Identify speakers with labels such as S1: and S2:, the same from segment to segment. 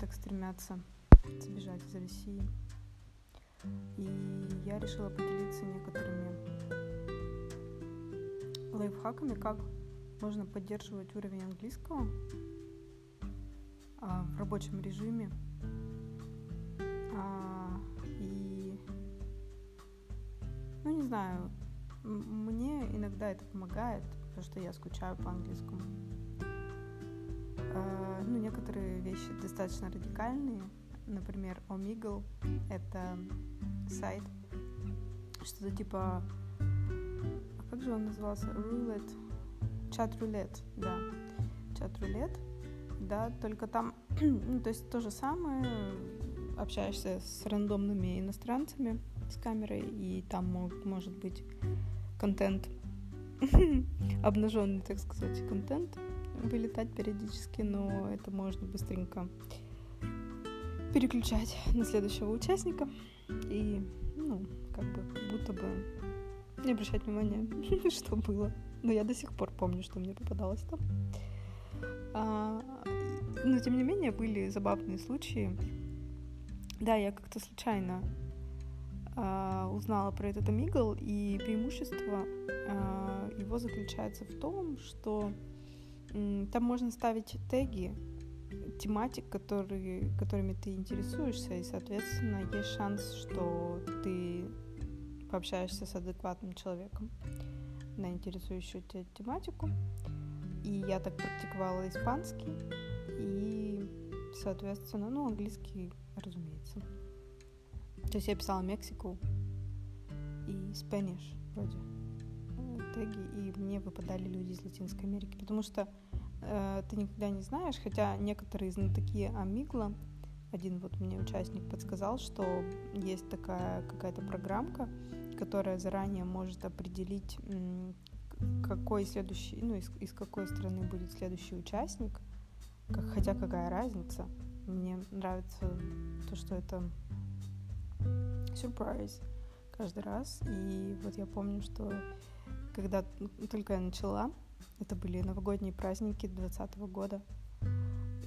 S1: так стремятся сбежать из России. И я решила поделиться некоторыми лайфхаками, как можно поддерживать уровень английского а, в рабочем режиме. А, и, ну не знаю, мне иногда это помогает, потому что я скучаю по английскому. Некоторые вещи достаточно радикальные. Например, Omegle — это сайт, что-то типа... А как же он назывался? Roulette. Чат-рулет, да. Чат-рулет, да, только там, ну, то есть то же самое, общаешься с рандомными иностранцами с камерой, и там мог, может быть контент, обнаженный, так сказать, контент вылетать периодически, но это можно быстренько переключать на следующего участника и, ну, как бы, будто бы не обращать внимания, что было. Но я до сих пор помню, что мне попадалось там. А, но, тем не менее, были забавные случаи. Да, я как-то случайно а, узнала про этот Амигл, и преимущество а, его заключается в том, что там можно ставить теги тематик, которые, которыми ты интересуешься, и, соответственно, есть шанс, что ты пообщаешься с адекватным человеком на интересующую тебя тематику. И я так практиковала испанский и, соответственно, ну, английский, разумеется. То есть я писала Мексику и Spanish вроде теги, и мне выпадали люди из Латинской Америки, потому что э, ты никогда не знаешь, хотя некоторые знатоки Амигла, один вот мне участник подсказал, что есть такая какая-то программка, которая заранее может определить, какой следующий, ну, из, из какой страны будет следующий участник, как, хотя какая разница. Мне нравится то, что это сюрприз каждый раз. И вот я помню, что когда только я начала, это были новогодние праздники 2020 года,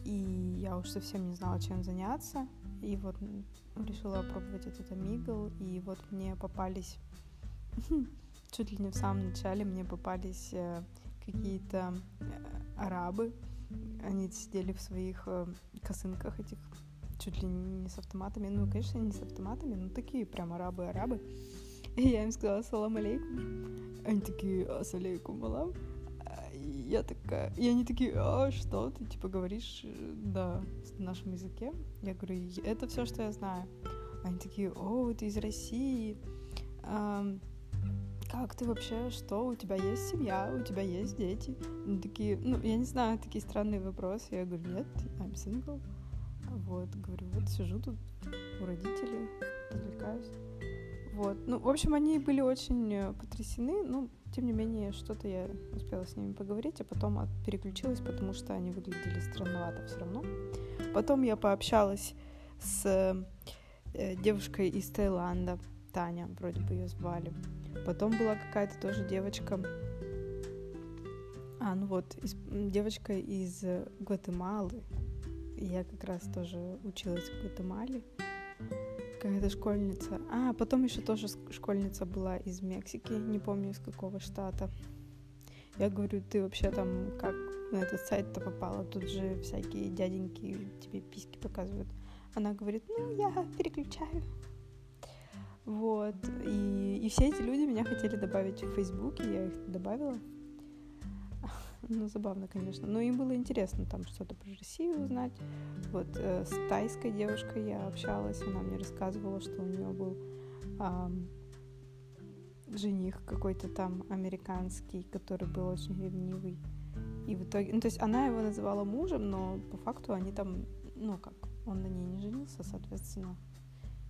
S1: и я уж совсем не знала, чем заняться. И вот решила попробовать этот Амигл, и вот мне попались, чуть ли не в самом начале, мне попались э, какие-то э, арабы. Они сидели в своих э, косынках этих, чуть ли не с автоматами. Ну, конечно, не с автоматами, но такие прям арабы-арабы. Я им сказала «Салам алейкум». Они такие «Ассалейкум алам» я такая, и они такие, а что ты, типа, говоришь, да, на нашем языке? Я говорю, это все, что я знаю. Они такие, о, ты из России, а, как ты вообще, что, у тебя есть семья, у тебя есть дети? Они такие, ну, я не знаю, такие странные вопросы. Я говорю, нет, I'm single. Вот, говорю, вот сижу тут у родителей, развлекаюсь. Вот, ну, в общем, они были очень э, потрясены, ну, тем не менее, что-то я успела с ними поговорить, а потом переключилась, потому что они выглядели странновато все равно. Потом я пообщалась с э, девушкой из Таиланда, Таня, вроде бы ее звали. Потом была какая-то тоже девочка, а, ну вот, из, девочка из Гватемалы. Я как раз тоже училась в Гватемале какая-то школьница. А, потом еще тоже школьница была из Мексики, не помню из какого штата. Я говорю, ты вообще там как на этот сайт-то попала? Тут же всякие дяденьки тебе письки показывают. Она говорит, ну, я переключаю. Вот. И, и все эти люди меня хотели добавить в Фейсбуке, я их добавила. Ну, забавно, конечно. Но им было интересно там что-то про Россию узнать. Вот э, с тайской девушкой я общалась, она мне рассказывала, что у нее был э, жених какой-то там американский, который был очень ревнивый. И в итоге, ну, то есть она его называла мужем, но по факту они там, ну, как, он на ней не женился, соответственно,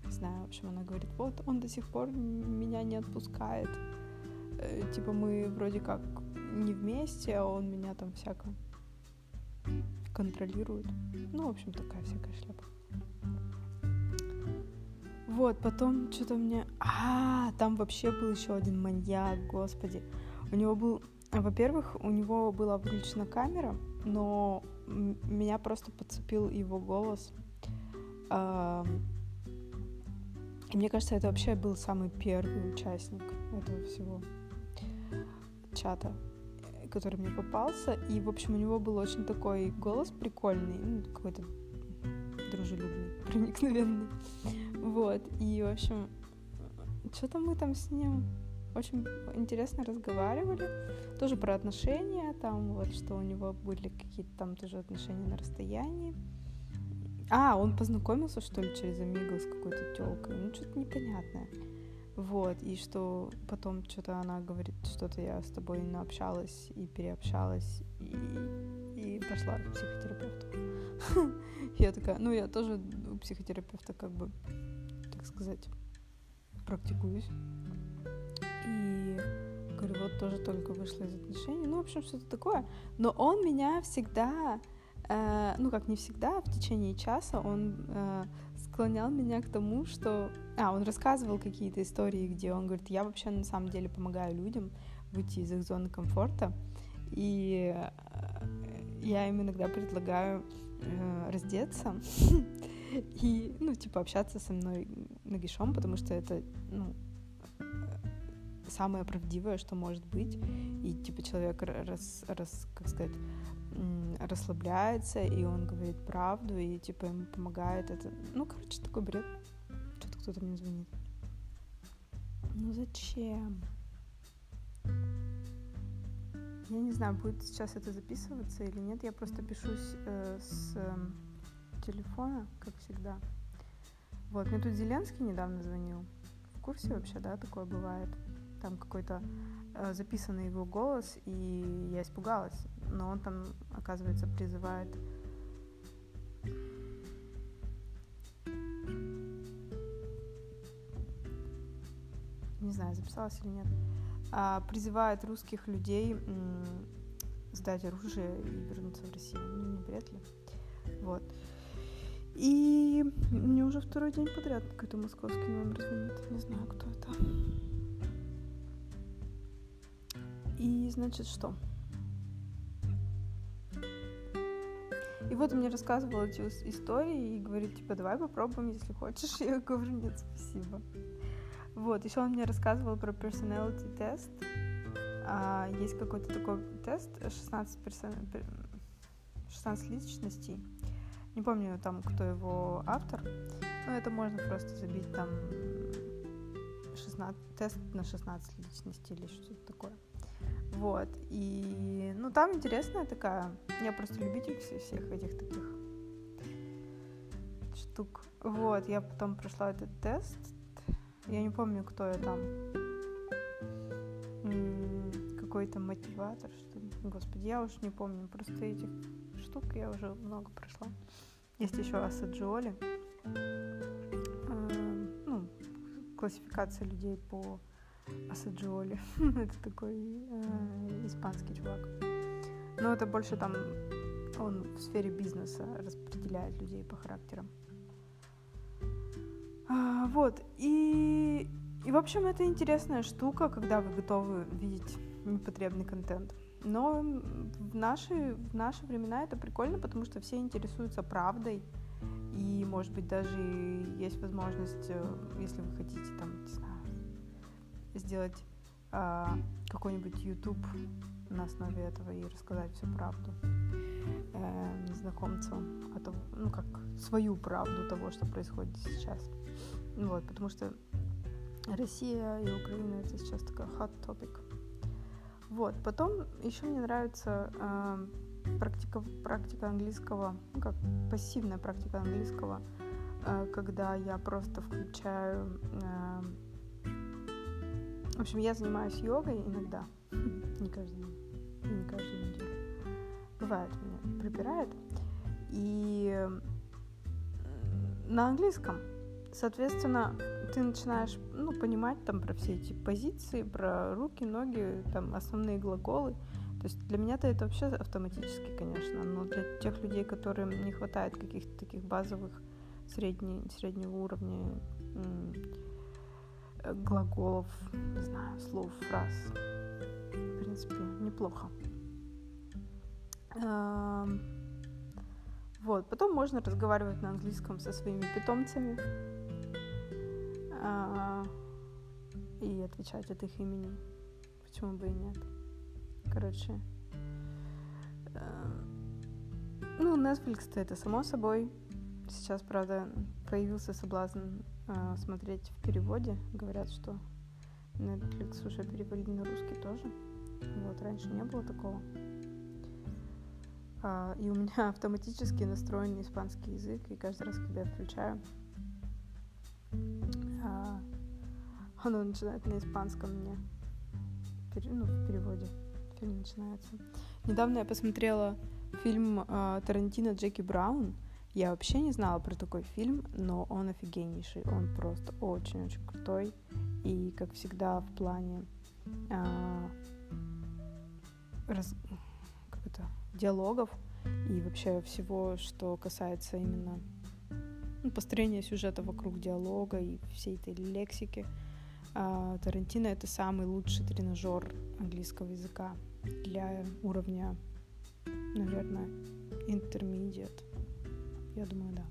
S1: не знаю, в общем, она говорит, вот, он до сих пор меня не отпускает. Э, типа, мы вроде как не вместе, а он меня там всяко контролирует. Ну, в общем, такая всякая шляпа. Вот, потом что-то мне... А, там вообще был еще один маньяк, господи. У него был... Во-первых, у него была выключена камера, но меня просто подцепил его голос. И мне кажется, это вообще был самый первый участник этого всего чата, который мне попался. И, в общем, у него был очень такой голос прикольный, ну, какой-то дружелюбный, проникновенный. Вот. И, в общем, что-то мы там с ним очень интересно разговаривали. Тоже про отношения, там вот, что у него были какие-то там тоже отношения на расстоянии. А, он познакомился, что ли, через Амигу с какой-то телкой. Ну, что-то непонятное. Вот, и что потом что-то она говорит, что-то я с тобой наобщалась и переобщалась, и, и пошла к психотерапевту. Я такая, ну, я тоже у психотерапевта как бы, так сказать, практикуюсь. И говорю, вот тоже только вышла из отношений. Ну, в общем, что-то такое. Но он меня всегда Э, ну как не всегда, в течение часа он э, склонял меня к тому, что... А, он рассказывал какие-то истории, где он говорит, я вообще на самом деле помогаю людям выйти из их зоны комфорта, и э, я им иногда предлагаю э, раздеться и, ну, типа, общаться со мной нагишом, потому что это, ну, самое правдивое, что может быть. И, типа, человек раз, раз как сказать, расслабляется, и он говорит правду, и типа ему помогает это. Ну, короче, такой бред. Что-то кто-то мне звонит. Ну зачем? Я не знаю, будет сейчас это записываться или нет. Я просто пишусь э, с э, телефона, как всегда. Вот, мне тут Зеленский недавно звонил. В курсе вообще, да, такое бывает? Там какой-то э, записанный его голос, и я испугалась но он там, оказывается, призывает не знаю, записалась или нет, а, призывает русских людей м, сдать оружие и вернуться в Россию. Ну, не вряд ли. Вот. И мне уже второй день подряд какой-то московский номер звонит. Не знаю, кто это. И, значит, что? И вот он мне рассказывал эти истории и говорит, типа, давай попробуем, если хочешь. Я говорю, нет, спасибо. Вот, еще он мне рассказывал про personality тест. А, есть какой-то такой тест, 16, персон... 16 личностей. Не помню там, кто его автор. Но это можно просто забить там 16, тест на 16 личностей или что-то такое. Вот. И, ну, там интересная такая... Я просто любитель всех этих таких штук. Вот, я потом прошла этот тест. Я не помню, кто я там. Какой-то мотиватор, что ли. Господи, я уж не помню. Просто этих штук я уже много прошла. Есть еще Асаджиоли. Ну, классификация людей по Асаджиоли. это такой э, испанский чувак. Но это больше там он в сфере бизнеса распределяет людей по характерам. А, вот. И, и, в общем, это интересная штука, когда вы готовы видеть непотребный контент. Но в наши, в наши времена это прикольно, потому что все интересуются правдой. И, может быть, даже есть возможность, э, если вы хотите, там, не знаю, сделать э, какой-нибудь YouTube на основе этого и рассказать всю правду э, незнакомцам, а то, ну как свою правду того, что происходит сейчас. Вот, потому что Россия и Украина это сейчас такой hot topic. Вот, потом еще мне нравится э, практика, практика английского, ну как пассивная практика английского, э, когда я просто включаю э, в общем, я занимаюсь йогой иногда, не каждый день, не каждую неделю. Бывает, меня прибирает. И на английском, соответственно, ты начинаешь ну, понимать там про все эти позиции, про руки, ноги, там основные глаголы. То есть для меня-то это вообще автоматически, конечно, но для тех людей, которым не хватает каких-то таких базовых средне, среднего уровня глаголов, не знаю, слов, фраз. В принципе, неплохо. Вот, потом можно разговаривать на английском со своими питомцами а, и отвечать от их имени. Почему бы и нет? Короче, ну, Netflix-то это само собой. Сейчас, правда, появился соблазн э, смотреть в переводе. Говорят, что Netflix уже перевели на русский тоже. Вот, раньше не было такого. А, и у меня автоматически настроен испанский язык, и каждый раз, когда я включаю, а, оно начинает на испанском мне, ну, в переводе фильм начинается. Недавно я посмотрела фильм э, Тарантино Джеки Браун. Я вообще не знала про такой фильм, но он офигеннейший. Он просто очень-очень крутой. И, как всегда, в плане э, раз, как это, диалогов и вообще всего, что касается именно ну, построения сюжета вокруг диалога и всей этой лексики. Э, Тарантино — это самый лучший тренажер английского языка для уровня наверное, intermediate. Я думаю, да.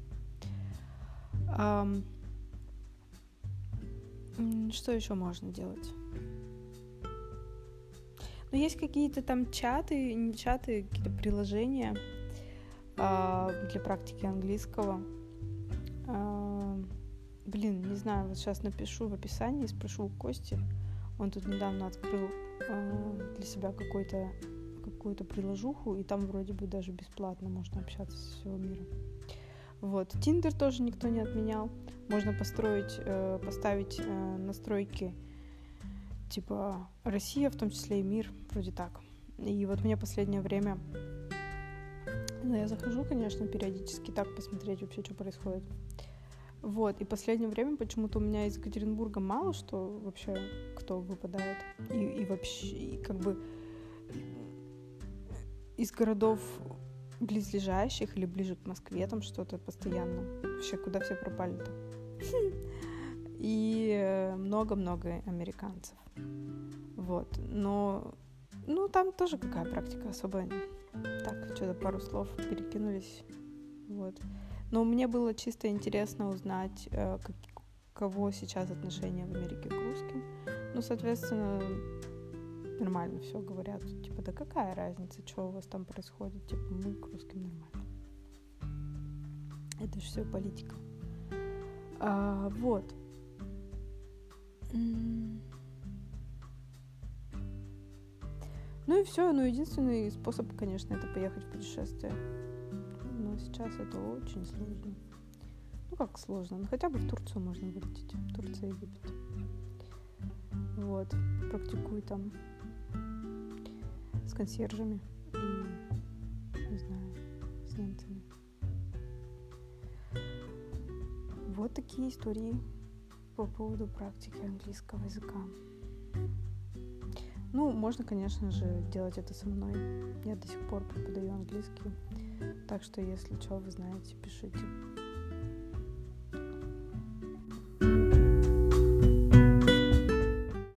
S1: Что еще можно делать? Ну, есть какие-то там чаты, не чаты, какие-то приложения э, для практики английского. Э, блин, не знаю, вот сейчас напишу в описании, спрошу у Кости. Он тут недавно открыл э, для себя какой-то какую-то приложуху, и там вроде бы даже бесплатно можно общаться с всего мира. Вот. Тиндер тоже никто не отменял. Можно построить, э, поставить э, настройки типа Россия, в том числе и мир, вроде так. И вот мне последнее время, ну, я захожу, конечно, периодически так посмотреть вообще, что происходит. Вот, и последнее время почему-то у меня из Екатеринбурга мало что вообще, кто выпадает. И, и вообще, и как бы из городов близлежащих или ближе к Москве там что-то постоянно. Вообще, куда все пропали-то? И много-много американцев. Вот. Но, ну, там тоже какая практика особо. Так, что-то пару слов перекинулись. Вот. Но мне было чисто интересно узнать, э, как, кого сейчас отношение в Америке к русским. Ну, соответственно, нормально все говорят. Типа, да какая разница, что у вас там происходит? Типа, мы к русским нормально. Это же все политика. А, вот. Ну и все. Ну, единственный способ, конечно, это поехать в путешествие. Но сейчас это очень сложно. Ну, как сложно? Ну, хотя бы в Турцию можно вылететь. Турция, Египет. Вот. Практикуй там с консьержами и, не знаю, с немцами. Вот такие истории по поводу практики английского языка. Ну, можно, конечно же, делать это со мной. Я до сих пор преподаю английский. Так что, если что, вы знаете, пишите.